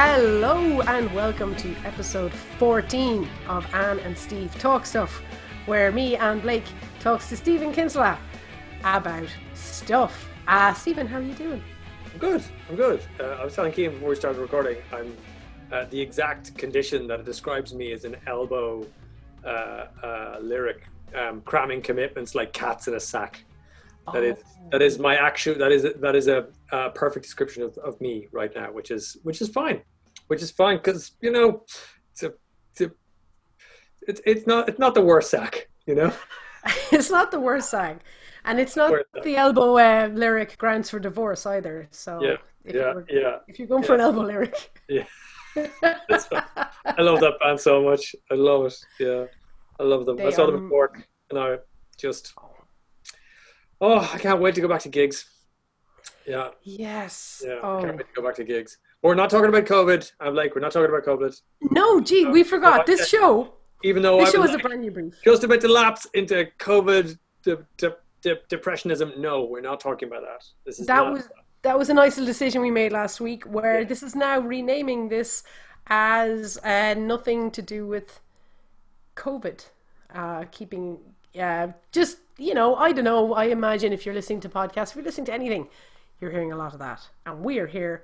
Hello and welcome to episode 14 of Anne and Steve Talk Stuff, where me and Blake talks to Stephen Kinsella about stuff. Ah, uh, Stephen, how are you doing? I'm good. I'm good. Uh, I was telling Kean before we started recording, I'm uh, the exact condition that describes me as an elbow uh, uh, lyric, um, cramming commitments like cats in a sack. That is Oh. that is my actual that is that is a, a perfect description of, of me right now, which is which is fine, which is fine because you know it's a, it's, a, it's it's not it's not the worst sack, you know. it's not the worst sack, and it's not the elbow uh, lyric grounds for divorce either. So Yeah, if, yeah, you're, yeah. if you're going for an elbow lyric, Yeah. I love that band so much. I love it. Yeah, I love them. I saw them in Cork, and I just oh, I can't wait to go back to gigs. Yeah, yes. yeah, I Oh can't wait to go back to gigs. We're not talking about COVID. I'm like, we're not talking about COVID. no, gee, we forgot this show. Even though This I show was is a brand new brief. just about to lapse into COVID de- de- de- depressionism. No, we're not talking about that. This is That was that was a nice little decision we made last week, where Yeah. this is now renaming this as uh, nothing to do with COVID. Uh, keeping, uh, just you know, I don't know. I imagine if you're listening to podcasts, if you're listening to anything, you're hearing a lot of that, and we are here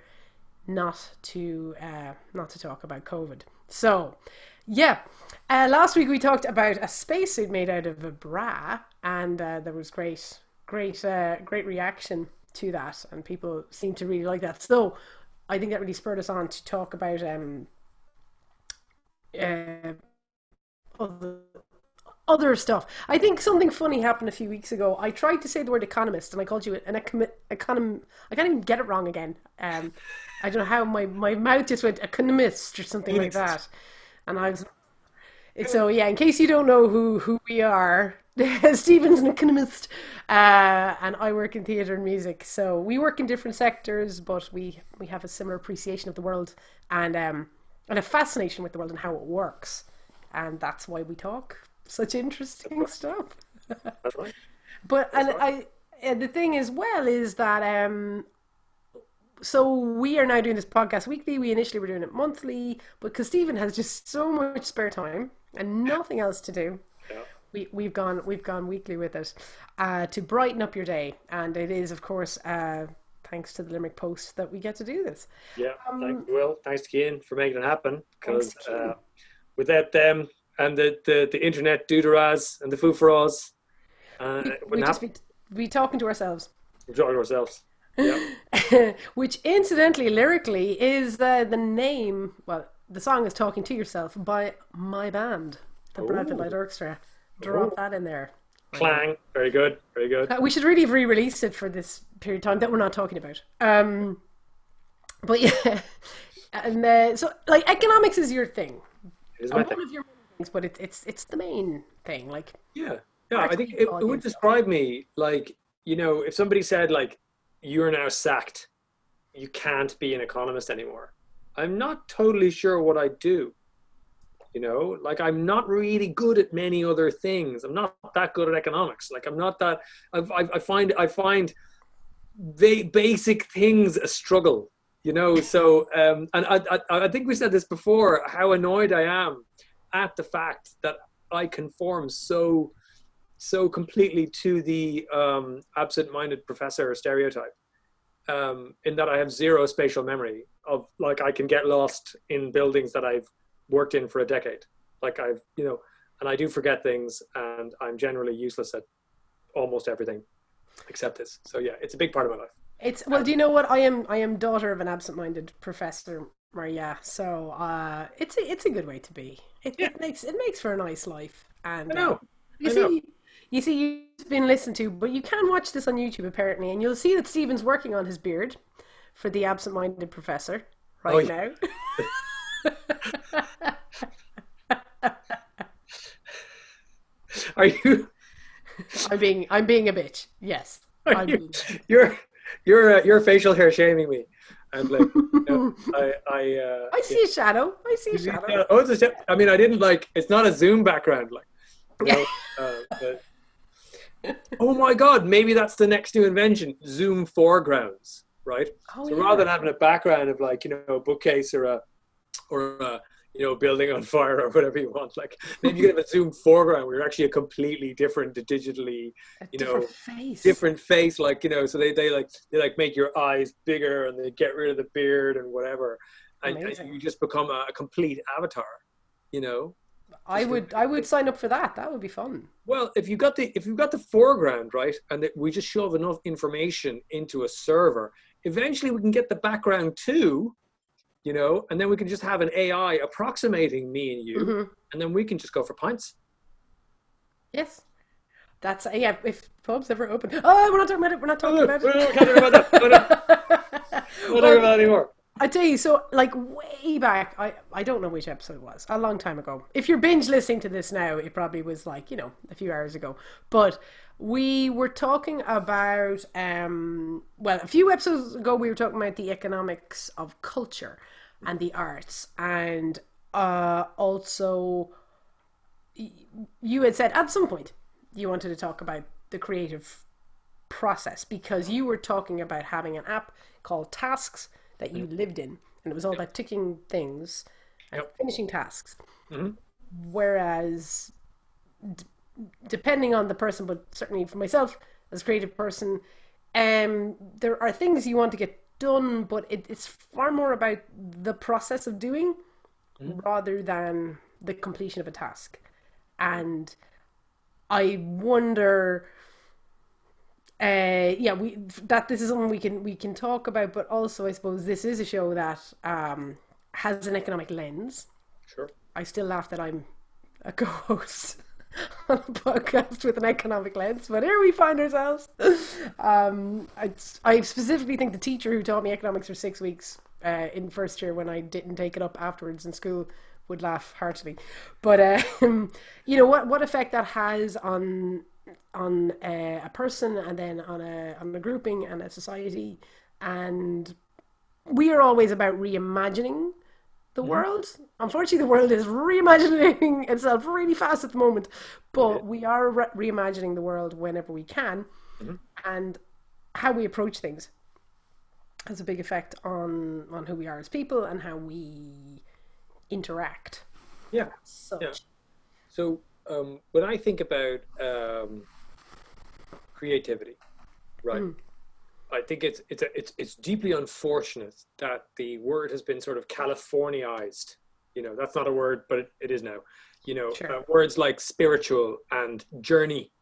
not to uh, not to talk about COVID. So, yeah, uh, last week we talked about a spacesuit made out of a bra, and uh, there was great, great, uh, great reaction to that, and people seemed to really like that. So, I think that really spurred us on to talk about um, uh, other, other stuff. I think something funny happened a few weeks ago. I tried to say the word economist, and I called you an econ-. I can't even get it wrong again. Um, I don't know how my, my mouth just went economist or something like that, and I was. So yeah, in case you don't know who who we are, Stephen's an economist, uh, and I work in theatre and music. So we work in different sectors, but we we have a similar appreciation of the world and um, and a fascination with the world and how it works, and that's why we talk such interesting stuff. That's right. But and I and the thing as well is that um so we are now doing this podcast weekly. We initially were doing it monthly, but because Stephen has just so much spare time and nothing else to do, Yeah. we we've gone we've gone weekly with it uh, to brighten up your day, and it is of course uh, thanks to the Limerick Post that we get to do this. Yeah, thanks, Will. Thanks to Kean for making it happen. Because uh, without them and the, the, the internet doodaras and the foo for us, uh, We wouldn't just be, be talking to ourselves. We're talking to ourselves. Which incidentally, lyrically, is uh, the name. Well, the song is "Talking to Yourself" by my band, the Bradford Ooh. Light Orchestra. Drop Ooh. that in there. Clang. Very good. Very good. Uh, we should really have re-released it for this period of time that we're not talking about. Um, but yeah, and uh, so like economics is your thing, Here's Uh, my one thing. of your main things, but it, it's it's the main thing. Like Yeah. Yeah. I think it, it would describe me like, you know, if somebody said, like, you're now sacked, you can't be an economist anymore. I'm not totally sure what I do. You know, like I'm not really good at many other things. I'm not that good at economics. Like I'm not that. I, I, I find I find they basic things a struggle. You know, so um, and I, I I think we said this before. How annoyed I am at the fact that I conform so so completely to the um, absent-minded professor stereotype um, in that I have zero spatial memory of like I can get lost in buildings that I've worked in for a decade. Like I've you know, and I do forget things, and I'm generally useless at almost everything except this. So yeah, it's a big part of my life. It's well, do you know what? I am I am daughter of an absent-minded professor, Maria. So uh, it's a it's a good way to be. It, Yeah. it makes it makes for a nice life. And I know. uh, you I know. see, you see, you've been listened to, but you can watch this on YouTube apparently, and you'll see that Stephen's working on his beard for the absent-minded professor right Oh, yeah. now. Are you? I'm being I'm being a bitch. Yes, I'm you you're you're uh, you're facial hair shaming me. And like, you know, I I uh, I see a shadow. I see a shadow. Oh, it's a, sh- I mean, I didn't like. It's not a Zoom background, like. You know, uh, but, oh my God! Maybe that's the next new invention: Zoom foregrounds. right? Oh, so yeah. rather than having a background of like you know a bookcase or a or a you know building on fire or whatever you want, like maybe you can have a zoom foreground where you're actually a completely different digitally a you different know, face. different face, like you know. So they they like they like make your eyes bigger and they get rid of the beard and whatever, and, and you just become a, a complete avatar, you know. I would I would sign up for that. That would be fun. Well, if you got the if you've got the foreground right, and that we just shove enough information into a server, eventually we can get the background too, you know, and then we can just have an AI approximating me and you, Mhm. and then we can just go for pints. Yes. That's yeah. If pubs ever open, oh, we're not talking about it. We're not talking about We it. can't talk about that. We're not- we're not talking about that anymore. I tell you, so like way back, I I don't know which episode it was, a long time ago. If you're binge listening to this now, it probably was like you know a few hours ago. But we were talking about um well a few episodes ago we were talking about the economics of culture and the arts and uh also you had said at some point you wanted to talk about the creative process because you were talking about having an app called Tasks that you lived in, and it was all about ticking things and Yep. finishing tasks. Mhm. Whereas, d- depending on the person, but certainly for myself as a creative person, um, there are things you want to get done, but it, it's far more about the process of doing rather than the completion of a task. And I wonder uh yeah we that this is something we can we can talk about but also i suppose this is a show that um has an economic lens. Sure. i still laugh that i'm a co-host on a podcast with an economic lens but here we find ourselves. Um i, I specifically think the teacher who taught me economics for six weeks uh, in first year when i didn't take it up afterwards in school would laugh heartily. But um you know what what effect that has on on a, a person and then on a on a grouping and a society. And we are always about reimagining the world. Unfortunately the world is reimagining itself really fast at the moment but we are re- reimagining the world whenever we can mm-hmm. and how we approach things has a big effect on on who we are as people and how we interact. Yeah. such. Yeah. So um, when I think about um, creativity, right? I think it's it's a, it's it's deeply unfortunate that the word has been sort of Californiized. You know, that's not a word, but it, it is now. You know, Sure. uh, words like spiritual and journey.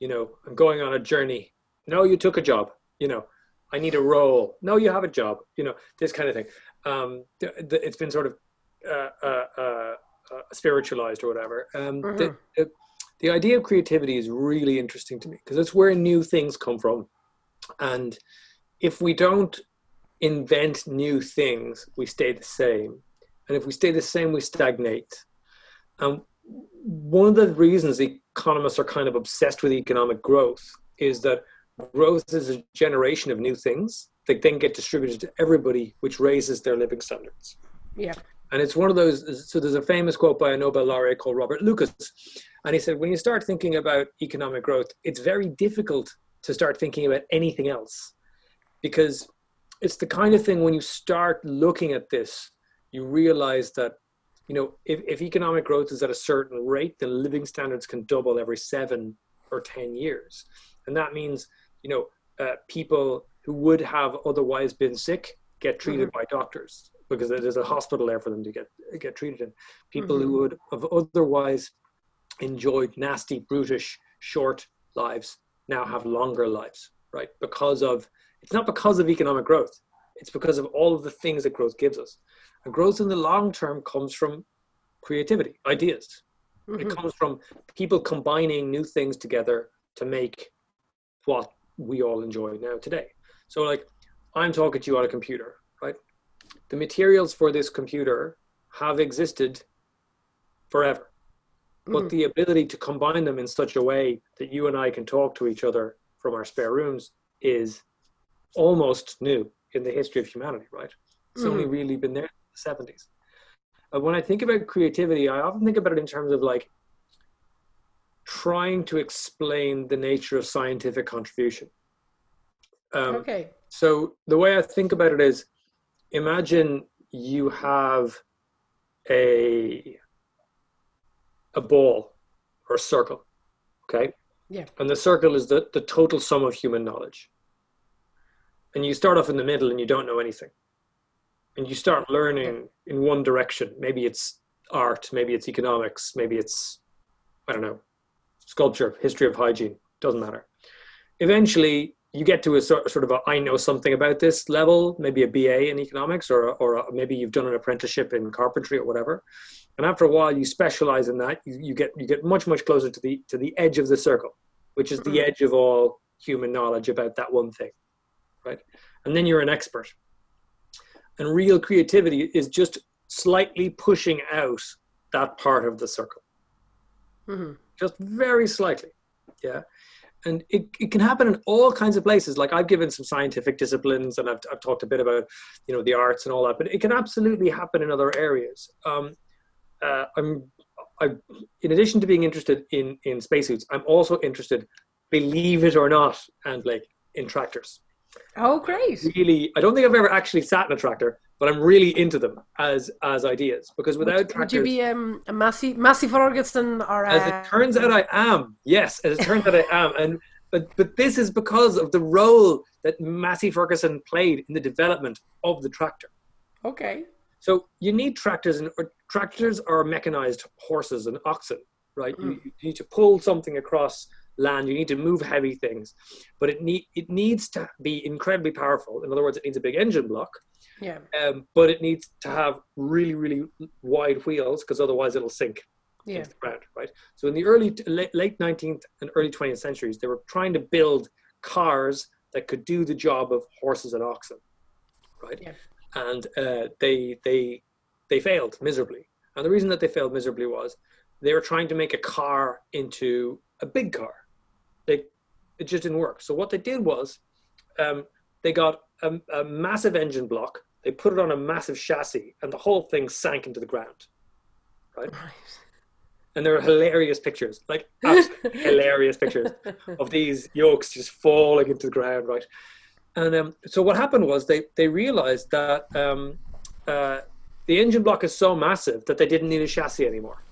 You know, I'm going on a journey. No, you took a job. You know, I need a role. No, you have a job. You know, this kind of thing. Um, th- th- it's been sort of uh, uh, uh, spiritualized or whatever. Um, the, the, the idea of creativity is really interesting to me because it's where new things come from. And if we don't invent new things, we stay the same. And if we stay the same, we stagnate. And one of the reasons economists are kind of obsessed with economic growth is that growth is a generation of new things that then get distributed to everybody, which raises their living standards. yeah And it's one of those. So there's a famous quote by a Nobel laureate called Robert Lucas, and he said, when you start thinking about economic growth, it's very difficult to start thinking about anything else, because it's the kind of thing when you start looking at this, you realize that, you know, if, if economic growth is at a certain rate, then living standards can double every seven or ten years, and that means, you know, uh, people who would have otherwise been sick get treated by doctors because there's a hospital there for them to get get treated in. People who mm-hmm. would have otherwise enjoyed nasty, brutish, short lives now have longer lives, right? Because of it's not because of economic growth. It's because of all of the things that growth gives us. And growth in the long term comes from creativity, ideas. It mm-hmm. comes from people combining new things together to make what we all enjoy now today. So, like, I'm talking to you on a computer? The materials for this computer have existed forever, but the ability to combine them in such a way that you and I can talk to each other from our spare rooms is almost new in the history of humanity, right? It's only really been there in the 70s. Uh, when I think about creativity, I often think about it in terms of like trying to explain the nature of scientific contribution. Um, okay So the way I think about it is, imagine you have a a ball or a circle, okay? Yeah. And the circle is the, the total sum of human knowledge. And you start off in the middle and you don't know anything. And you start learning in one direction. Maybe it's art, maybe it's economics, maybe it's, I don't know, sculpture, history of hygiene, doesn't matter. Eventually, you get to a sort, sort of a I know something about this level, maybe a BA in economics, or or a, maybe you've done an apprenticeship in carpentry or whatever. And after a while, you specialize in that. You, you get you get much much closer to the to the edge of the circle, which is the Mhm. edge of all human knowledge about that one thing, right? And then you're an expert. And real creativity is just slightly pushing out that part of the circle hmm just very slightly yeah and it, it can happen in all kinds of places. Like i've given some scientific disciplines and I've, I've talked a bit about you know the arts and all that but it can absolutely happen in other areas. Um, uh, i'm I, in addition to being interested in in spacesuits i'm also interested believe it or not and like in tractors Oh, great. really i don't think i've ever actually sat in a tractor but i'm really into them as as ideas because without Would, tractors would you be um, a Massey Massey Ferguson or a, as it turns out i am yes as it turns out i am and but but this is because of the role that massey ferguson played in the development of the tractor okay. so you need tractors and or tractors are mechanized horses and oxen right you, Mm. you need to pull something across land you need to move heavy things but it need it needs to be incredibly powerful in other words it needs a big engine block Yeah. um, but it needs to have really really wide wheels because otherwise it'll sink Yeah. into the ground, right? So in the early late, late 19th and early 20th centuries, they were trying to build cars that could do the job of horses and oxen, right? Yeah. And uh, they they they failed miserably. And the reason that they failed miserably was they were trying to make a car into a big car. It just didn't work. So what they did was um, they got a, a massive engine block. They put it on a massive chassis, and the whole thing sank into the ground. Right. And there are hilarious pictures, like absolutely hilarious pictures of these yokes just falling into the ground, right? And um, so what happened was they they realized that um, uh, the engine block is so massive that they didn't need a chassis anymore.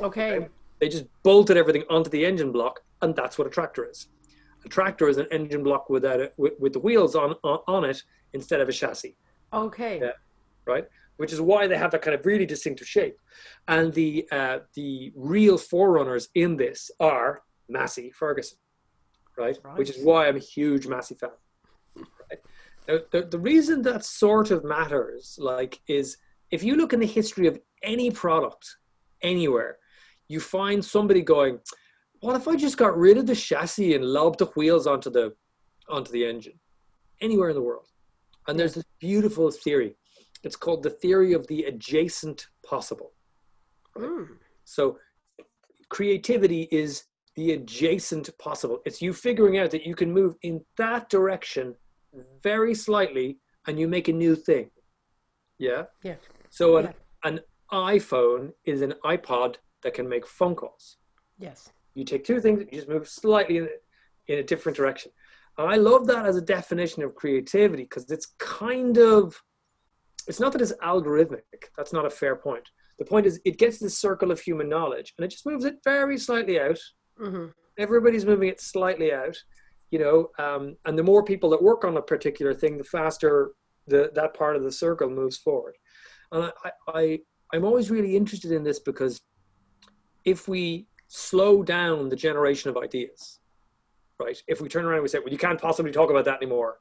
Okay. They just bolted everything onto the engine block, and that's what a tractor is. A tractor is an engine block without it, with, with the wheels on, on on it instead of a chassis Okay. Yeah. right? Which is why they have that kind of really distinctive shape. And the uh, the real forerunners in this are Massey Ferguson, right? Which is why I'm a huge Massey fan. Right? Now, the, the reason that sort of matters, like, is if you look in the history of any product anywhere, you find somebody going, "What if I just got rid of the chassis and lobbed the wheels onto the onto the engine?" Anywhere in the world, and there's this beautiful theory. It's called the theory of the adjacent possible. Mm. So creativity is the adjacent possible. It's you figuring out that you can move in that direction very slightly and you make a new thing. Yeah? Yeah. So an, Yeah. an iPhone is an iPod that can make phone calls. Yes. You take two things, you just move slightly in, in a different direction. And I love that as a definition of creativity because it's kind of, it's not that it's algorithmic. That's not a fair point. The point is, it gets this circle of human knowledge and it just moves it very slightly out. hmm Everybody's moving it slightly out, you know. Um, and the more people that work on a particular thing, the faster the, that part of the circle moves forward. And I, I, I'm always really interested in this because if we slow down the generation of ideas, right? If we turn around and we say, well, you can't possibly talk about that anymore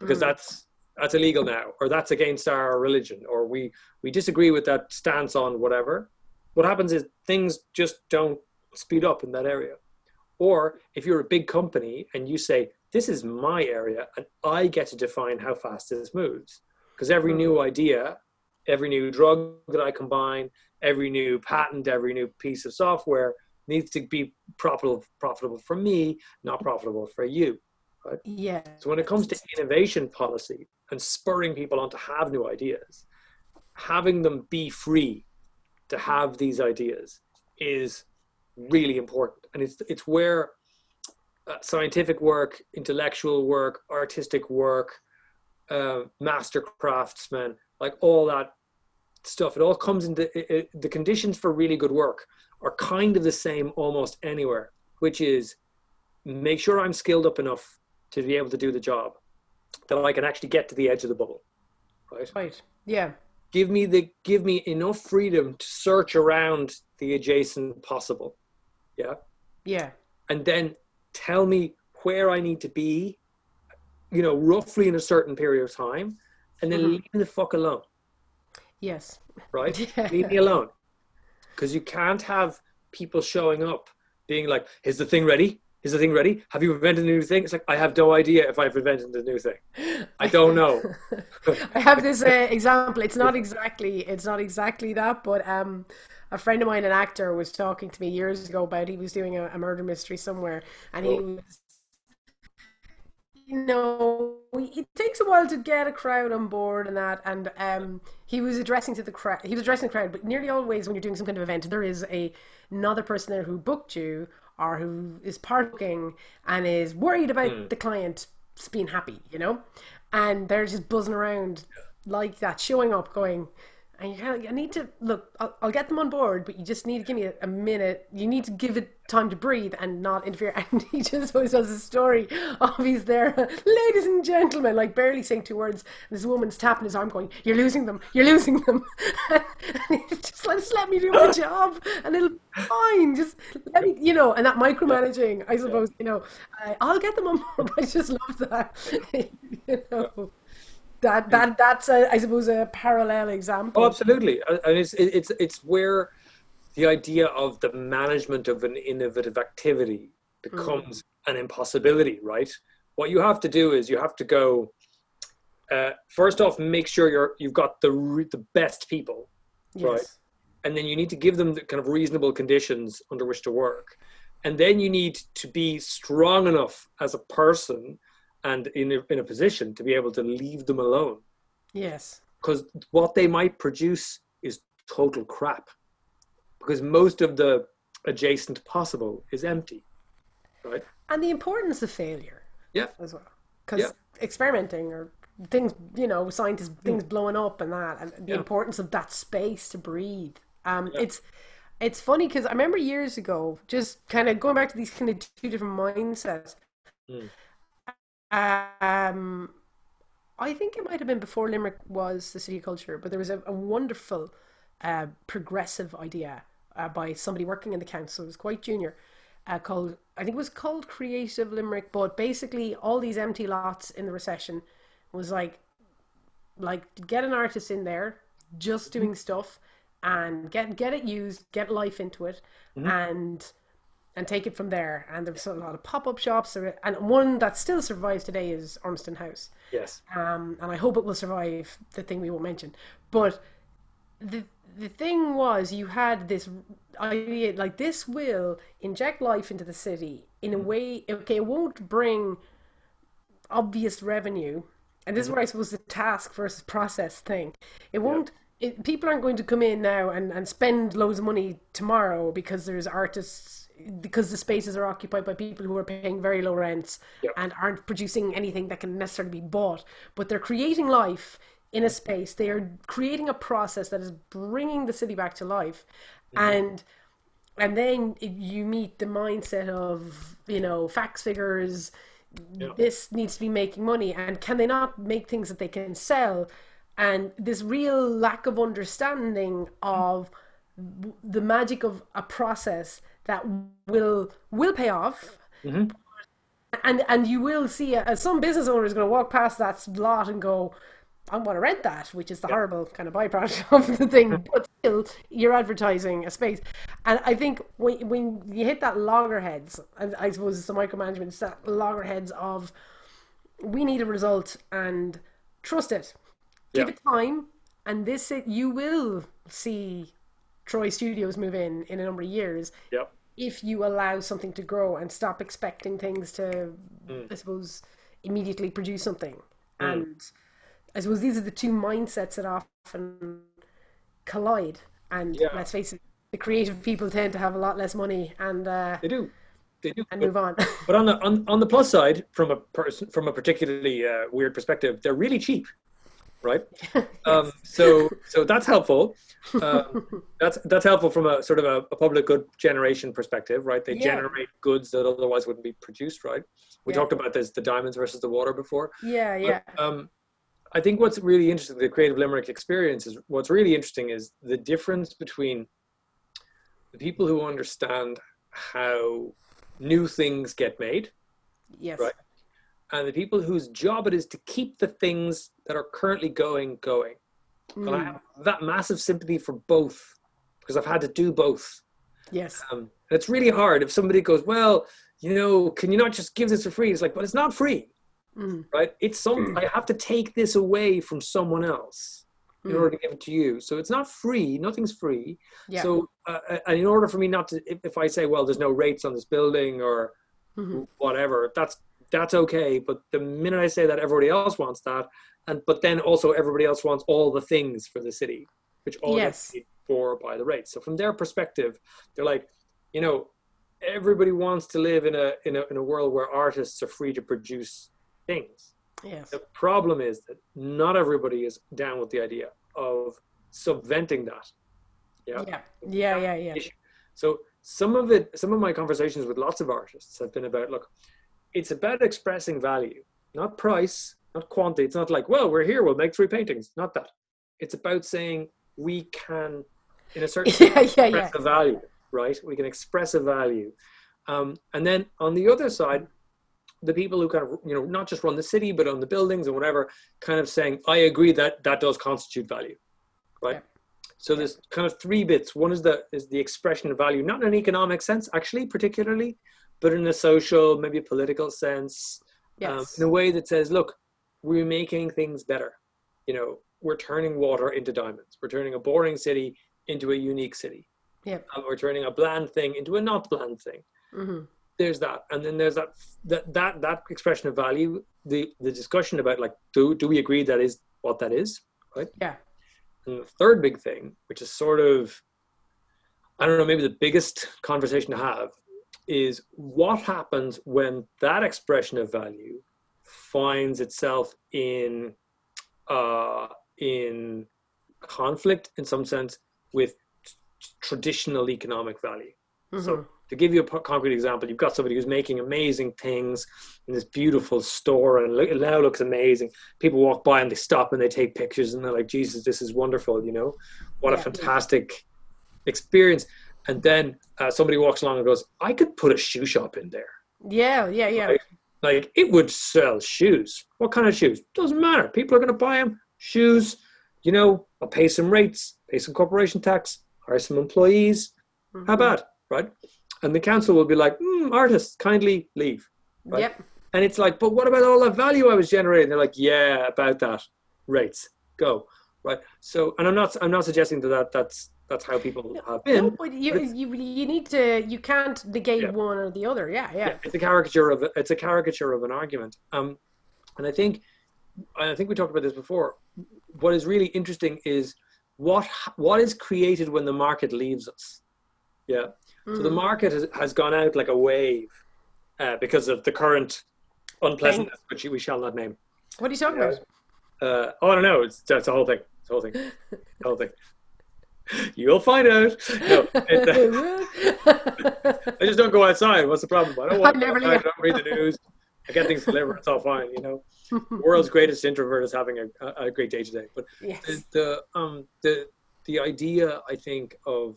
because Mhm. that's that's illegal now, or that's against our religion, or we we disagree with that stance on whatever. What happens is things just don't speed up in that area. Or if you're a big company and you say, this is my area and I get to define how fast this moves. Because every new idea, every new drug that I combine, every new patent, every new piece of software needs to be profitable, profitable for me, not profitable for you. Yeah. So when it comes to innovation policy and spurring people on to have new ideas, having them be free to have these ideas is really important, and it's it's where uh, scientific work, intellectual work, artistic work, uh, master craftsmen, like all that stuff. It all comes into it, it, the conditions for really good work are kind of the same almost anywhere, which is make sure I'm skilled up enough to be able to do the job, that I can actually get to the edge of the bubble, right? Right. Yeah. Give me the give me enough freedom to search around the adjacent possible, yeah, Yeah. and then tell me where I need to be, you know, roughly in a certain period of time, and then Mhm. leave me the fuck alone, Yes. right? Leave me alone, because you can't have people showing up being like, "Is the thing ready? Is the thing ready? Have you invented a new thing?" It's like I have no idea if I've invented a new thing. I don't know. I have this uh, example. It's not exactly it's not exactly that, but um, a friend of mine, an actor, was talking to me years ago about he was doing a, a murder mystery somewhere, and he Oh. was, know, it takes a while to get a crowd on board and that, and um, he was addressing to the crowd. He was addressing the crowd, but nearly always when you're doing some kind of event, there is a another person there who booked you or who is parking and is worried about the client being happy, you know, and they're just buzzing around like that, showing up, going, and you kind of, I need to look. I'll, I'll get them on board, but you just need to give me a, a minute. You need to give it time to breathe and not interfere. And he just always tells a story of he's there, ladies and gentlemen, like barely saying two words. And this woman's tapping his arm, going, "You're losing them. You're losing them." and he's just like, "Just let me do my job, and it'll be fine. Just let me, you know." And that micromanaging, I suppose, you know, I, I'll get them on board. I just love that, you know. That that that's a, I suppose a parallel example. Oh, absolutely, Uh, and it's it's it's where the idea of the management of an innovative activity becomes an impossibility, right? What you have to do is you have to go. Uh, first off, make sure you're you've got the the best people, right. And then you need to give them the kind of reasonable conditions under which to work, and then you need to be strong enough as a person and in a, in a position to be able to leave them alone Yes. because what they might produce is total crap because most of the adjacent possible is empty right And the importance of failure yeah as well. Because Yeah. experimenting or things, you know, scientists, things blowing up and that, and the. Yeah. importance of that space to breathe. Um, Yeah. It's it's funny because I remember years ago, just kind of going back to these kind of two different mindsets. Mm. Um, I think it might have been before Limerick was the city of culture, but there was a, a wonderful uh, progressive idea uh, by somebody working in the council. It was quite junior, uh, called I think it was called Creative Limerick. But basically, all these empty lots in the recession was like, like get an artist in there, just doing stuff, and get get it used, get life into it, and and take it from there. And there's a lot of pop up shops, and one that still survives today is Ormston House yes um, and I hope it will survive the thing we won't mention. But the the thing was, you had this idea like this will inject life into the city in a way. Okay, it won't bring obvious revenue, and this is where I suppose the task versus process thing. It won't. It, people aren't going to come in now and, and spend loads of money tomorrow because there's artists because the spaces are occupied by people who are paying very low rents Yep. and aren't producing anything that can necessarily be bought. But they're creating life in a space. They are creating a process that is bringing the city back to life. Mm-hmm. And and then you meet the mindset of you know facts figures this needs to be making money. And can they not make things that they can sell? And this real lack of understanding of the magic of a process that will will pay off. Mhm. and and you will see uh, some business owner is going to walk past that lot and go I want to rent that, which is the horrible kind of byproduct of the thing. But still, you're advertising a space, and I think when when you hit that loggerheads, and I suppose it's the micromanagement, it's that loggerheads of we need a result and trust it, give it time, and this it, you will see Troy Studios move in in a number of years yep if you allow something to grow and stop expecting things to, Mm. I suppose, immediately produce something. And I suppose these are the two mindsets that often collide. And Yeah. let's face it, the creative people tend to have a lot less money, and uh, they do they do. and But, move on. but on the on, on the plus side, from a person from a particularly uh, weird perspective, they're really cheap, right? Um, so so that's helpful. Um, that's that's helpful from a sort of a, a public good generation perspective, right? They Yeah. generate goods that otherwise wouldn't be produced, right? We Yeah. talked about this, the diamonds versus the water before. yeah, But, yeah, Um, I think what's really interesting, the creative limerick experience is what's really interesting is the difference between the people who understand how new things get made yes, Right. And the people whose job it is to keep the things that are currently going going. And I Mm, have that massive sympathy for both because I've had to do both. yes, Um, and it's really hard if somebody goes, well, you know, can you not just give this for free? It's like, but it's not free, mm, right? It's some. I have to take this away from someone else in mm, order to give it to you. So it's not free. Nothing's free. yeah, So, uh, uh, and in order for me not to, if, if I say, well, there's no rates on this building or mhm, whatever, that's that's okay. But the minute I say that, everybody else wants that, and but then also everybody else wants all the things for the city, which all Yes. paid for by the rates. So from their perspective, they're like, you know, everybody wants to live in a in a in a world where artists are free to produce things. yes, The problem is that not everybody is down with the idea of subventing that. Yeah. yeah, yeah, yeah, yeah. So some of it, some of my conversations with lots of artists have been about, look, it's about expressing value, not price, not quantity. It's not like, well, we're here, we'll make three paintings. Not that. It's about saying we can, in a certain yeah, yeah, express yeah. a value, right? We can express a value. Um, and then on the other side, the people who kind of, you know, not just run the city, but on the buildings and whatever, kind of saying, I agree that that does constitute value, right? So there's kind of three bits. One is the is the expression of value, not in an economic sense, actually, particularly, but in a social, maybe a political sense, um, in a way that says, look, we're making things better. You know, we're turning water into diamonds. We're turning a boring city into a unique city. Yep. Uh, we're turning a bland thing into a not bland thing. mhm, There's that, and then there's that that that that expression of value. The the discussion about like, do do we agree that is what that is, right? yeah, And the third big thing, which is sort of, I don't know, maybe the biggest conversation to have, is what happens when that expression of value finds itself in uh, in conflict, in some sense, with t- traditional economic value. So mhm, to give you a concrete example, you've got somebody who's making amazing things in this beautiful store, and it now looks amazing. People walk by and they stop and they take pictures, and they're like, "Jesus, this is wonderful!" You know, what a Yeah. fantastic experience. And then uh, somebody walks along and goes, "I could put a shoe shop in there. yeah, yeah, yeah, Right. Like it would sell shoes. What kind of shoes? Doesn't matter. People are going to buy them. Shoes. You know, I'll pay some rates, pay some corporation tax, hire some employees. How mhm, about right? And the council will be like, mm, artists, kindly leave. right? Yep, And it's like, but what about all that value I was generating? They're like, yeah, about that. Rates, go. Right. So, and I'm not, I'm not suggesting that, that that's that's how people have been. No, but you, but you you need to you can't negate Yeah. one or the other. Yeah, yeah, Yeah, it's a caricature of it's a caricature of an argument. Um, and I think, I think we talked about this before. What is really interesting is what what is created when the market leaves us. Yeah. So the Mhm. market has, has gone out like a wave uh, because of the current unpleasantness, which we shall not name. What are you talking Yeah. about? Uh, oh, I don't know. It's, it's a whole thing. A whole thing. The whole thing. You'll find out. No, it, uh, I just don't go outside. What's the problem? I don't want I to go outside. I don't read the news. I get things delivered. It's all fine. You know, the world's greatest introvert is having a, a, a great day today. But yes. the, the um the the idea I think of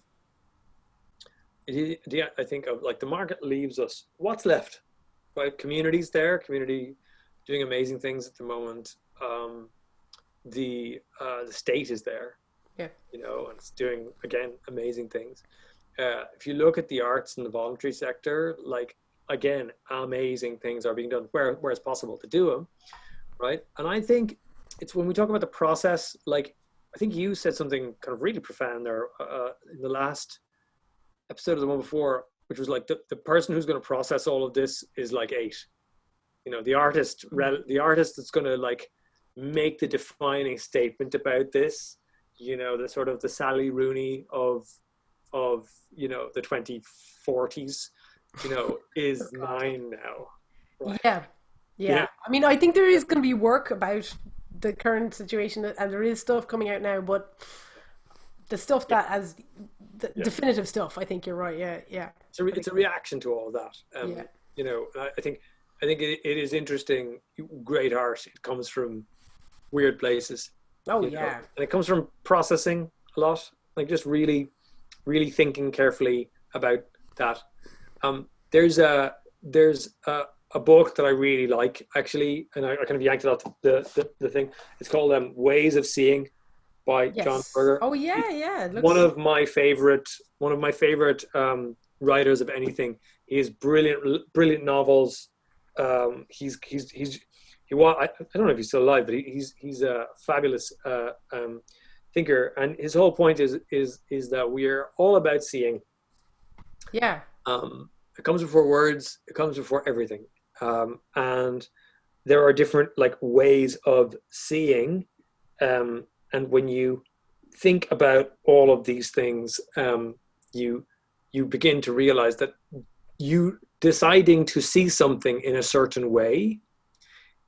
the I think of like the market leaves us. What's left? Right, communities there, community doing amazing things at the moment. Um, the uh, the state is there, Yeah. you know, and it's doing again amazing things. Uh, if you look at the arts and the voluntary sector, like again, amazing things are being done where where it's possible to do them, right? And I think it's when we talk about the process, like I think you said something kind of really profound there uh, in the last episode of the one before, which was like the, the person who's going to process all of this is like eight. You know, the artist, rel- the artist that's going to like make the defining statement about this. You know, the sort of the Sally Rooney of of you know the 2040s you know, is nine now. Right. Yeah. yeah. Yeah. I mean, I think there is going to be work about the current situation, and there is stuff coming out now, but the stuff that as the Yeah. definitive stuff, I think you're right. Yeah, yeah, It's a, re- it's a reaction to all that. Um, Yeah. You know, I, I think I think it, it is interesting. Great art. It comes from weird places. oh you know, yeah, and it comes from processing a lot, like just really, really thinking carefully about that. Um, there's a there's a, a book that I really like actually, and I, I kind of yanked it off the, the, the thing. It's called um, Ways of Seeing by yes. John Berger. Oh yeah, yeah. Looks, One of my favorite one of my favorite um, writers of anything. He has brilliant brilliant novels. Um, he's he's he's he was I, I don't know if he's still alive, but he, he's he's a fabulous uh, um, thinker, and his whole point is is is that we are all about seeing. yeah, Um, it comes before words. It comes before everything, um, and there are different like ways of seeing. Um, and when you think about all of these things, um, you you begin to realize that you deciding to see something in a certain way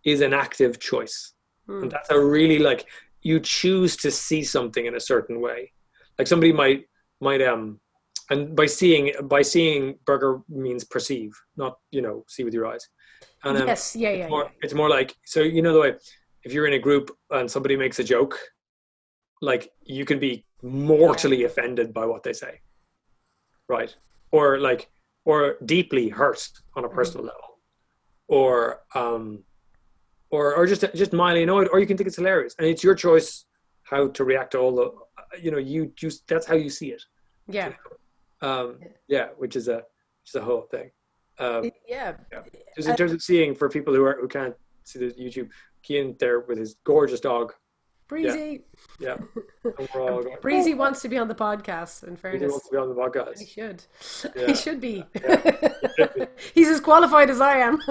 is an active choice. Hmm. and that's a really like you choose to see something in a certain way. Like somebody might might um and by seeing by seeing Berger means perceive not you know see with your eyes. And um, yes, yeah, yeah, more, yeah. it's more like so you know the way if you're in a group and somebody makes a joke like you can be mortally offended by what they say. Right? Or like or deeply hurt on a personal level. Or um or or just just mildly annoyed or you can think it's hilarious and it's your choice how to react to all the you know you just that's how you see it yeah. um yeah which is a just a whole thing um It- yeah. just in terms of seeing for people who are who can't see the YouTube, Kean there with his gorgeous dog. Breezy, Yeah, all going. Breezy wants to be on the podcast. In Breezy fairness, wants to be on the podcast. he should. Yeah. He should be. Yeah. He's as qualified as I am.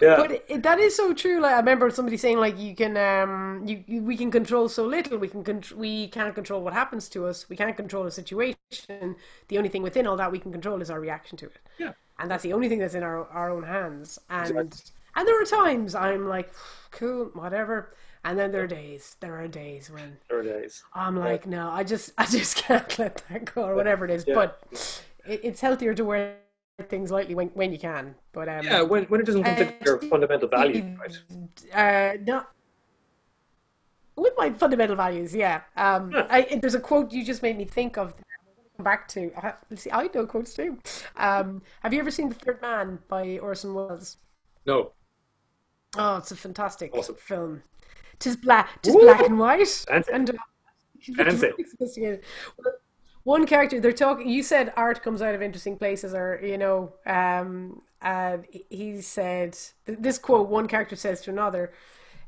yeah, But it, that is so true. Like I remember somebody saying, like you can, um, you, you we can control so little. We can contr- we can't control what happens to us. We can't control a situation. The only thing within all that we can control is our reaction to it. Yeah. And that's the only thing that's in our our own hands. And Exactly. And there are times I'm like, cool, whatever. And then there are days. There are days when there are days. I'm like, no, I just I just can't let that go or whatever it is. Yeah. But it, it's healthier to wear things lightly when when you can. But um, Yeah, when when it doesn't conflict with your fundamental values, right? uh, no. With my fundamental values, yeah. Um, I, there's a quote you just made me think of. Come back to. I, see, I know quotes too. Um, have you ever seen The Third Man by Orson Welles? No, Oh, it's a fantastic Awesome. film. Tis black, tis Woo! black and white, Fancy. and uh, Fancy. very sophisticated. Well, One character they're talking. You said art comes out of interesting places, or you know, um, uh, he said th- this quote. One character says to another,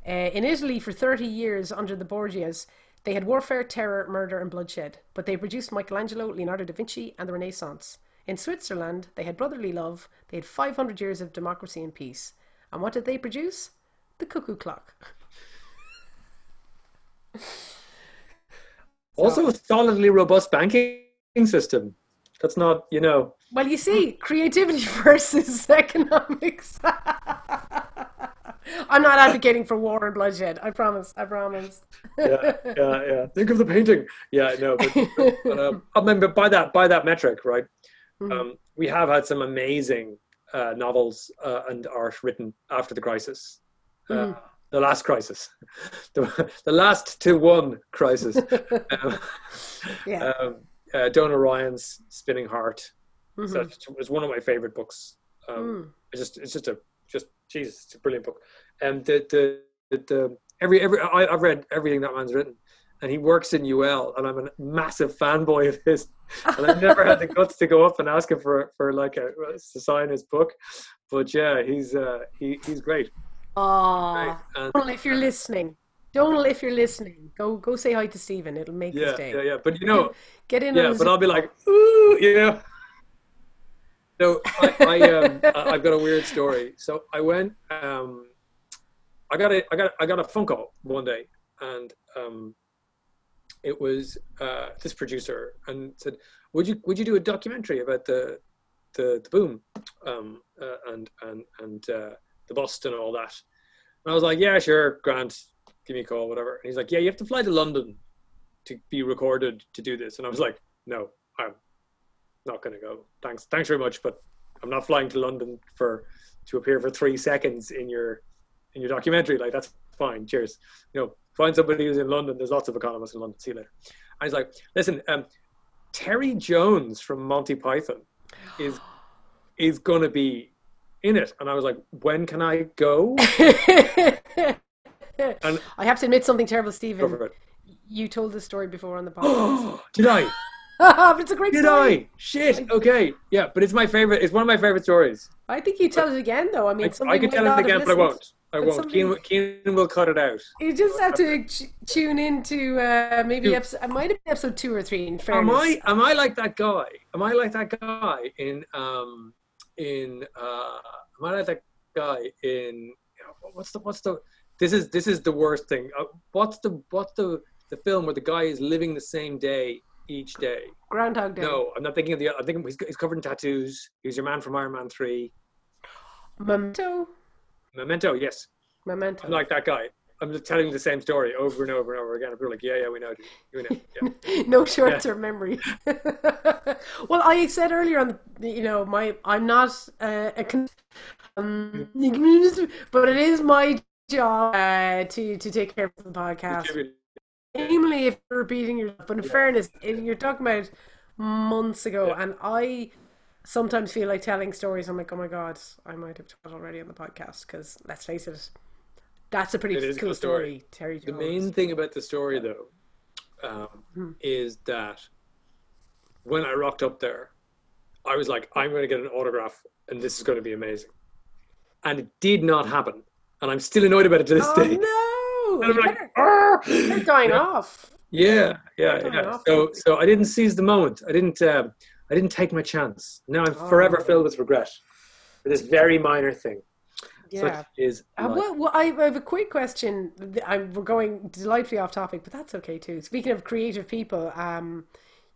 uh, "In Italy, for thirty years under the Borgias." They had warfare, terror, murder, and bloodshed, but they produced Michelangelo, Leonardo da Vinci, and the Renaissance. In Switzerland, they had brotherly love, they had 500 years of democracy and peace. And what did they produce? The cuckoo clock. also a solidly robust banking system. That's not, you know, Well, you see, creativity versus economics. I'm not advocating for war and bloodshed. I promise. I promise. yeah, yeah, yeah. Think of the painting. Yeah, no, but, but um, I mean, but by that by that metric, right? Mhm. Um, we have had some amazing uh, novels uh, and art written after the crisis, uh, Mhm. the last crisis, the, the last to one crisis. um, Yeah. um, uh, Donal Ryan's Spinning Heart. Mhm. So it's one of my favorite books. Um, Mm. it's just it's just a just Jesus, it's a brilliant book. And the the the, the every every I, I've read everything that man's written, and he works in UL, and I'm a massive fanboy of his. And I've never had the guts to go up and ask him for for like a to sign his book, but yeah, he's uh he he's great. Right. And, if you're listening, Donal, if you're listening, go go say hi to Stephen. It'll make his yeah, day. yeah, yeah. But you know, Get in yeah, but I'll be like, ooh, you know. So I, I um I've got a weird story. So I went um I got a I got I got a Funko one day and um it was uh, this producer and said, "Would you would you do a documentary about the the, the boom um, uh, and and and uh, the bust and all that?" And I was like, "Yeah, sure, Grant, give me a call, whatever." And he's like, "Yeah, you have to fly to London to be recorded to do this." And I was like, "No, I'm not going to go. Thanks, thanks very much, but I'm not flying to London for to appear for three seconds in your in your documentary. Like that's fine. Cheers. You know, find somebody who's in London. There's lots of economists in London. See you later. And he's like, listen, um, Terry Jones from Monty Python is is going to be in it. And I was like, when can I go? and I have to admit something terrible, Stephen. You told this story before on the podcast. Did I? but it's a great Did story. I? Shit. Okay. Yeah, but it's my favorite. It's one of my favorite stories. I think you tell it again, though. I mean, I, I could tell it again, but I won't. I won't. somebody- Keenan, will cut it out. You just have to ch- tune into uh, maybe episode. It might have been episode two or three. In fairness. Am I? Am I like that guy? Am I like that guy in? Um, in. Uh, am I like that guy in? What's the? What's the? This is this is the worst thing. Uh, what's the? What's the? The film where the guy is living the same day each day. Groundhog Day. No, I'm not thinking of the. I think he's, he's covered in tattoos. He's your man from Iron Man Three. Memento. Memento. Yes, Memento. I'm like that guy. I'm just telling the same story over and over and over again. People are like, yeah, yeah, we know, dude. We know. Yeah. no short-term memory. well, I said earlier on, the, you know, my I'm not uh, a con- um, but it is my job uh, to to take care of the podcast. Namely, if you're repeating yourself, but in fairness, you're talking about months ago, Yeah. and I sometimes feel like telling stories. I'm like, oh my god, I might have told already on the podcast because let's face it, that's a pretty It a cool cool story. story. Terry The main thing about the story, though, um, Hmm. is that when I rocked up there, I was like, I'm going to get an autograph and this is going to be amazing. And it did not happen. And I'm still annoyed about it to this Oh day. no! And I'm like! They're dying yeah, off. yeah, yeah, yeah. So, so I didn't seize the moment. I didn't, uh, I didn't take my chance. Now I'm forever Oh. filled with regret for this very minor thing. Yeah. Such is Uh, well, well, I have a quick question. I'm, we're going delightfully off topic, but that's okay too. Speaking of creative people, um,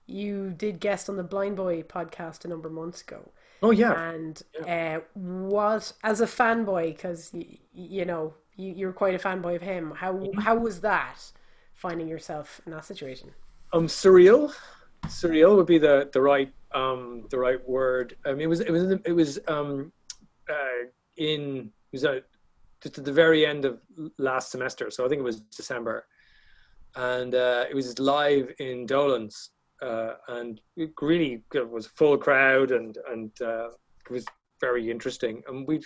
you did guest on the Blindboy podcast a number of months ago, Oh yeah. and uh, what as a fanboy, because y- you know you, you're quite a fanboy of him. How Mm-hmm. how was that? Finding yourself in that situation. um surreal surreal would be the the right um the right word. I mean it was it was it was um uh in it was uh, just at the very end of last semester. So i think it was december. And uh it was live in Dolan's uh and it really it was full crowd and and uh it was very interesting. And we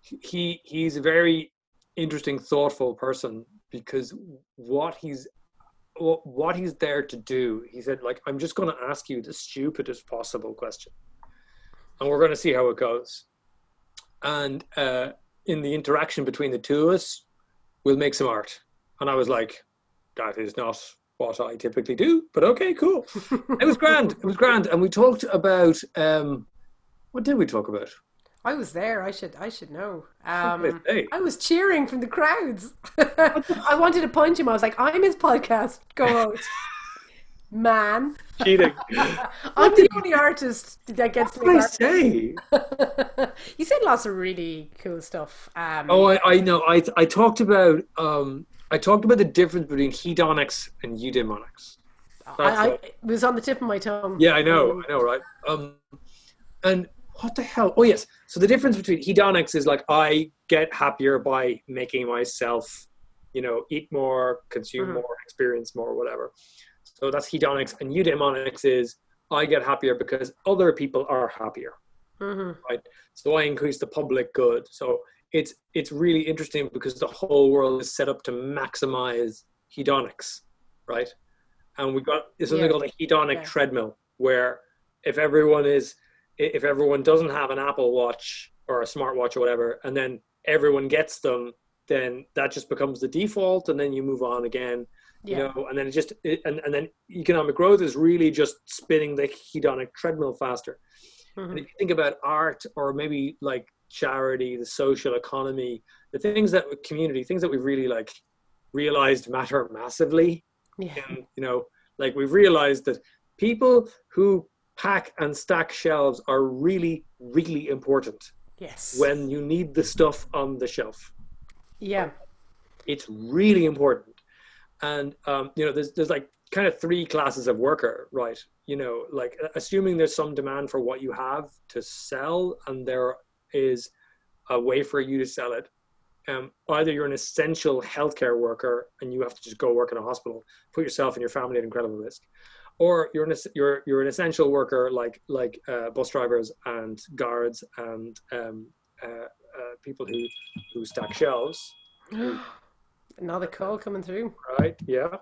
he he's a very interesting thoughtful person because what he's what he's there to do he said like i'm just going to ask you the stupidest possible question and we're going to see how it goes. And uh in the interaction between the two of us we'll make some art. And i was like that is not what i typically do but okay cool. It was grand it was grand and we talked about um what did we talk about I was there. I should I should know. Um, I was cheering from the crowds. I wanted to punch him. I was like, I'm his podcast co-host. Man, cheating I'm the only artist that gets to what did i say you said lots of really cool stuff. Um, Oh, I, I know. I I talked about um I talked about the difference between hedonics and eudaimonics. I, I, it was on the tip of my tongue. Yeah, I know, I know, right? Um, and what the hell? Oh, yes. So the difference between hedonics is like I get happier by making myself, you know, eat more, consume Mhm. more, experience more, whatever. So that's hedonics, and eudaimonics is I get happier because other people are happier. hmm so I increase the public good. So it's it's really interesting because the whole world is set up to maximize hedonics, right? And we got something Yeah. called a hedonic Yeah. treadmill, where if everyone is if everyone doesn't have an Apple Watch or a smartwatch or whatever, and then everyone gets them, then that just becomes the default, and then you move on again you know and then it just it, and, and then economic growth is really just spinning the hedonic treadmill faster Mhm. and if you think about art or maybe like charity the social economy the things that community things that we've really like realized matter massively Yeah. And, you know, like we've realized that people who pack and stack shelves are really, really important Yes. when you need the stuff on the shelf. yeah. It's really important. And, um, you know, there's, there's like kind of three classes of worker, right? You know, like assuming there's some demand for what you have to sell and there is a way for you to sell it. Um, either you're an essential healthcare worker and you have to just go work in a hospital, put yourself and your family at incredible risk, or you're an you're you're an essential worker like like uh, bus drivers and guards and um, uh, uh, people who who stack shelves, Another call coming through. right? Yeah,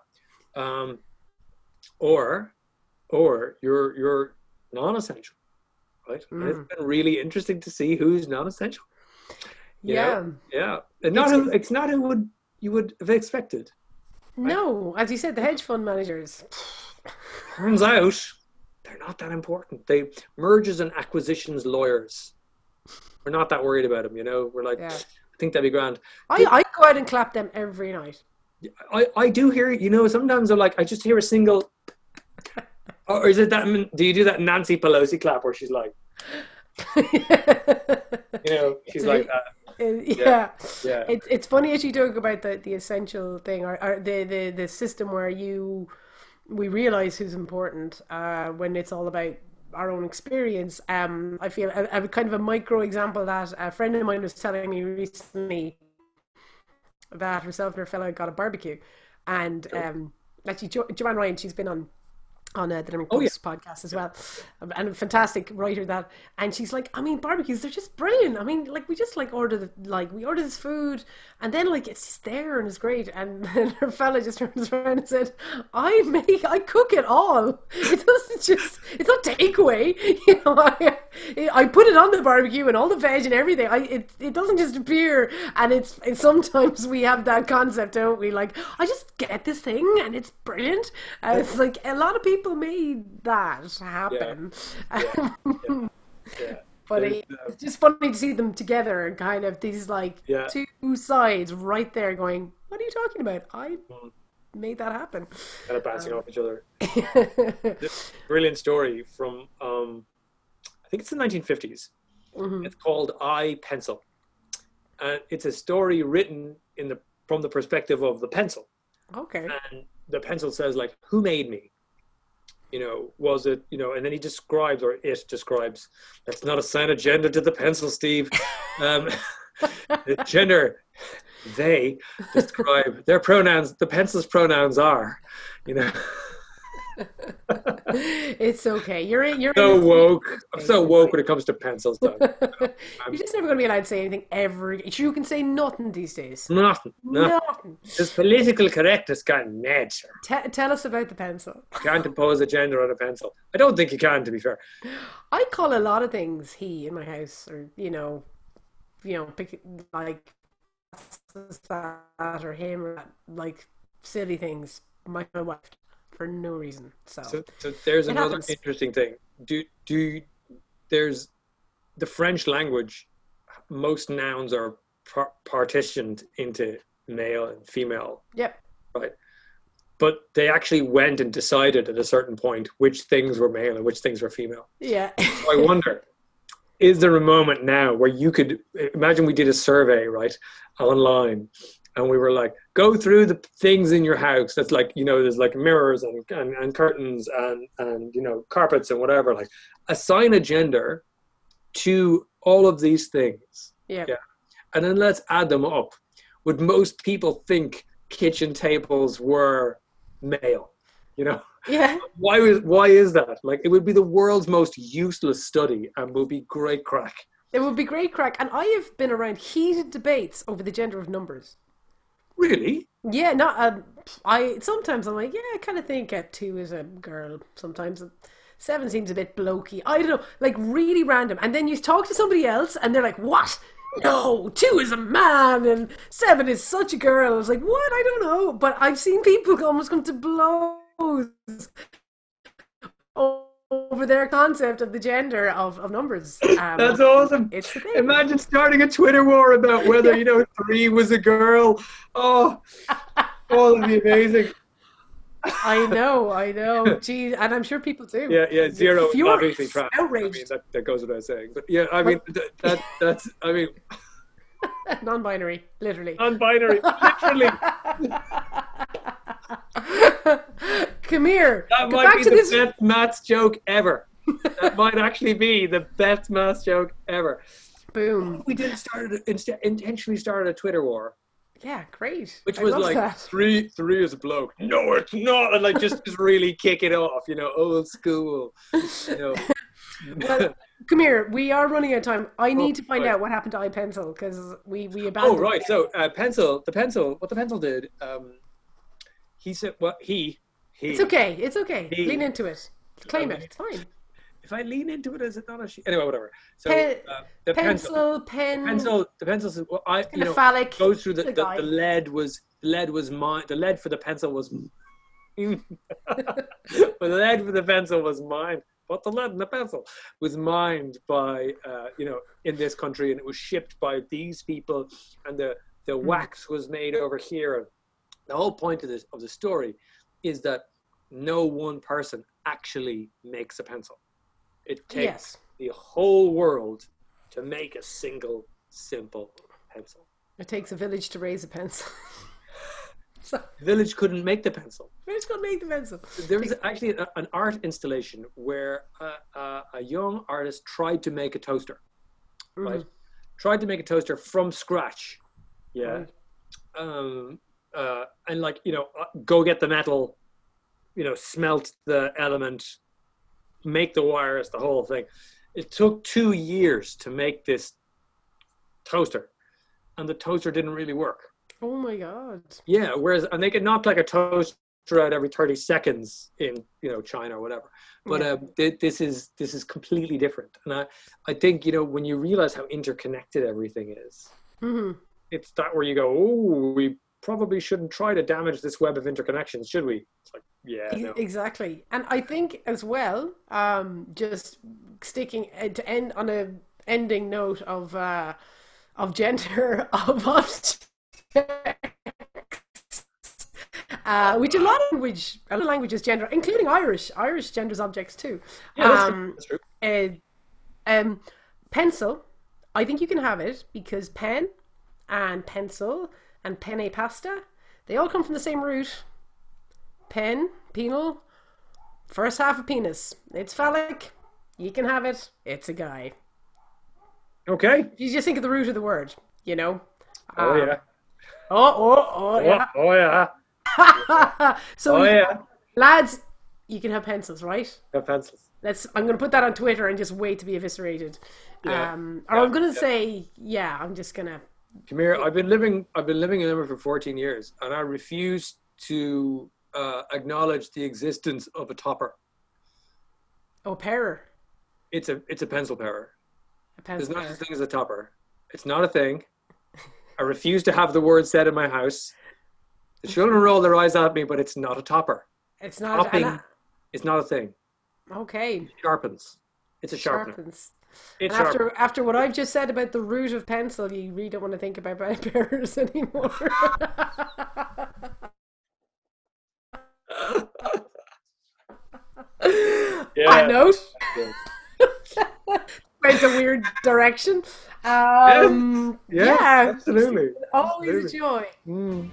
um, or or you're you're non-essential, right? Mm. it's been really interesting to see who's non-essential. Yeah. know? Yeah, and not It's- who it's not who would you would have expected. No, as you said, the hedge fund managers. Turns out they're not that important. They mergers and acquisitions lawyers. We're not that worried about them, you know. We're like, Yeah. I think that'd be grand. I, I go out and clap them every night. I, I do hear, you know, sometimes I'm like, I just hear a single. Or is it that? Do you do that Nancy Pelosi clap where she's like, you know, she's like that. Uh, yeah. Yeah. It's it's funny as you talk about the, the essential thing or, or the, the the system where you we realize who's important uh, when it's all about our own experience. Um, I feel a, a kind of a micro example that a friend of mine was telling me recently that herself and her fellow got a barbecue, and um, actually jo- Joanne Ryan, she's been on on uh, the Limerick Oh, yeah. Podcast as well, and a fantastic writer that. And she's like, I mean, barbecues, they're just brilliant. I mean, like we just like order the like we order this food, and then like it's just there and it's great. And then her fella just turns around and said, I make, I cook it all. It doesn't just, it's not takeaway. You know, I, I put it on the barbecue and all the veg and everything. I it it doesn't just appear. And it's, it's sometimes we have that concept, don't we? Like I just get this thing and it's brilliant. It's like a lot of people made that happen. Yeah. But it, it's just funny to see them together and kind of these like Yeah. two sides right there going, What are you talking about? I Mm. made that happen. kind of bouncing off each other. Brilliant story from, um, I think it's the 1950s. Mhm. It's called I Pencil, and it's a story written in the from the perspective of the pencil. Okay. and the pencil says like who made me you know was it you know and then he describes or it describes that's not a sign of gender to the pencil steve. Um, the gender they describe their pronouns the pencil's pronouns are you know it's okay. You're in, you're so in woke i'm so woke when it comes to pencils You're um, just never going to be allowed to say anything ever. You can say nothing these days. nothing nothing Nothing. this political correctness gone mad sir Te- tell us about the pencil. can't impose a gender on a pencil i don't think you can to be fair I call a lot of things he in my house, or you know, you know, pick like that or him or that, like silly things. My, my wife for no reason. So, So, so there's It another happens. interesting thing. Do do there's the French language. Most nouns are par- partitioned into male and female, yep. right? But they actually went and decided at a certain point which things were male and which things were female. Yeah. So I wonder, is there a moment now where you could imagine we did a survey, right, online, and we were like, go through the things in your house that's like, you know, there's like mirrors and, and, and curtains and, and, you know, carpets and whatever, like assign a gender to all of these things. yeah. Yeah. And then let's add them up. Would most people think kitchen tables were male? You know? Yeah. why is why is that? Like it would be the world's most useless study and would be great crack. It would be great crack. And I have been around heated debates over the gender of numbers. Really? Yeah, not um, I sometimes I'm like, yeah, I kind of think a two is a girl. Sometimes seven seems a bit blokey. I don't know, like really random. And then you talk to somebody else, and they're like, "What? No, two is a man, and seven is such a girl." I was like, "What? I don't know." But I've seen people almost come to blows over their concept of the gender of, of numbers. Um, That's awesome. It's the thing. Imagine starting a Twitter war about whether, you know, three was a girl. Oh, oh that'd be amazing. I know, I know. Geez, and I'm sure people do. Yeah, yeah, zero. Furious, obviously, trash. I mean, outraged. that, that goes without saying. But yeah, I mean, that, that that's. I mean, Non-binary, literally. non-binary, literally. Come here. That might be the this. best maths joke ever. that might actually be the best maths joke ever. Boom. We did start instead intentionally started a Twitter war, Yeah, great. which I was like that. three three is a bloke. No, it's not, and like just just really kick it off, you know, old school. You know. Well, come here. We are running out of time. I need to find right. out what happened to iPencil because we we abandoned. oh abandoned. right, so uh, pencil, the pencil, what the pencil did, um, he said, what he he. It's okay. It's okay. He- Lean into it. Claim it. It's fine. If I lean into it, is it not a she? Anyway, whatever. So Pen- uh, the pencil, Pencil, pen, pencil, the pencil. Well, I you know phallic. goes through the, the the, the lead was the lead was mine the lead for the pencil was but the lead for the pencil was mine but the lead in the pencil was mined by uh, you know in this country and it was shipped by these people and the the Hmm. wax was made over here and the whole point of this of the story is that no one person actually makes a pencil it takes Yes. the whole world to make a single simple pencil It takes a village to raise a pencil. so, village couldn't make the pencil. Village couldn't make the pencil? There was actually a, an art installation where uh, uh, a young artist tried to make a toaster, right? Mhm. Tried to make a toaster from scratch. Yeah. Right. Um, uh, and like, you know, uh, go get the metal, you know, smelt the element, make the wires, the whole thing. It took two years to make this toaster, and the toaster didn't really work. Oh my god. Yeah, whereas and they can knock like a toaster out every thirty seconds in you know China or whatever. But Yeah. um, th- this is this is completely different, and I I think you know when you realize how interconnected everything is, hmm it's that where you go, oh, we probably shouldn't try to damage this web of interconnections, should we? It's like, yeah, no. Exactly. And I think as well, um, just sticking uh, to end on a ending note of uh, of gender of objects, uh, which a lot of language, a lot of languages gender, including Irish. Irish genders objects too. yeah, that's, um, true. that's true. uh, um, pencil, I think you can have it because pen and pencil and penne pasta, they all come from the same root. Pen, penal, first half of penis. It's phallic. You can have it. It's a guy. Okay. You just think of the root of the word, you know. Oh Um, yeah. Oh, oh, oh, yeah. Oh, oh yeah. so, Oh yeah. lads, you can have pencils, right? Got pencils. Let's. I'm going to put that on Twitter and just wait to be eviscerated. Yeah. Um, or Yeah, I'm going to yeah. say, yeah, I'm just going to. Here. I've been living. I've been living in Limerick for 14 years, and I refuse to uh, acknowledge the existence of a topper. Oh, a pair. It's a it's a pencil parer. A There's pencil no pair. such thing as a topper. It's not a thing. I refuse to have the word said in my house. The children roll their eyes at me, but it's not a topper. It's not. Topping and It's not a thing. Okay. It sharpens. It's a sharpener. Sharpens. It And sharpens. after after what I've just said about the root of pencil, you really don't want to think about bearers anymore. Yeah. I know. It's a weird direction. Um, Yeah, yeah, absolutely. always a joy. Mm.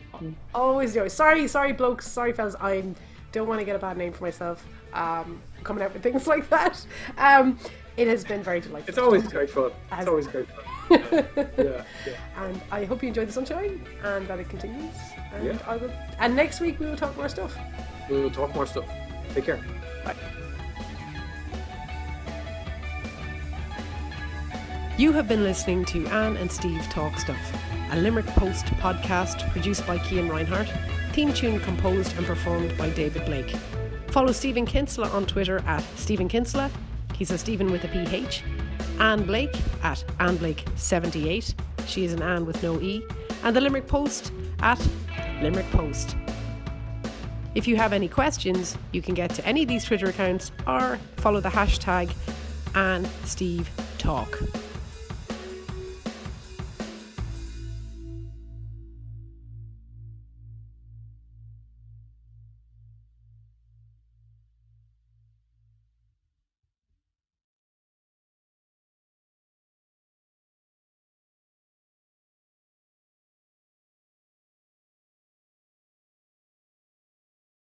Always a joy. Sorry, sorry, blokes. Sorry, fellas. I don't want to get a bad name for myself. Um, coming out with things like that. Um, it has been very delightful. It's always great fun. As- It's always great fun. Yeah, yeah. yeah. and I hope you enjoy the sunshine and that it continues. And Yeah. I will. And next week we will talk more stuff. We will talk more stuff. Take care. Bye. You have been listening to Anne and Steve Talk Stuff, a Limerick Post podcast produced by Cian Reinhardt, theme tune composed and performed by David Blake. Follow Stephen Kinsella on Twitter at Stephen Kinsella. He's a Stephen with a PH. Anne Blake at Anne Blake78. She is an Anne with no E. And the Limerick Post at Limerick Post. If you have any questions, you can get to any of these Twitter accounts or follow the hashtag and Steve Talk.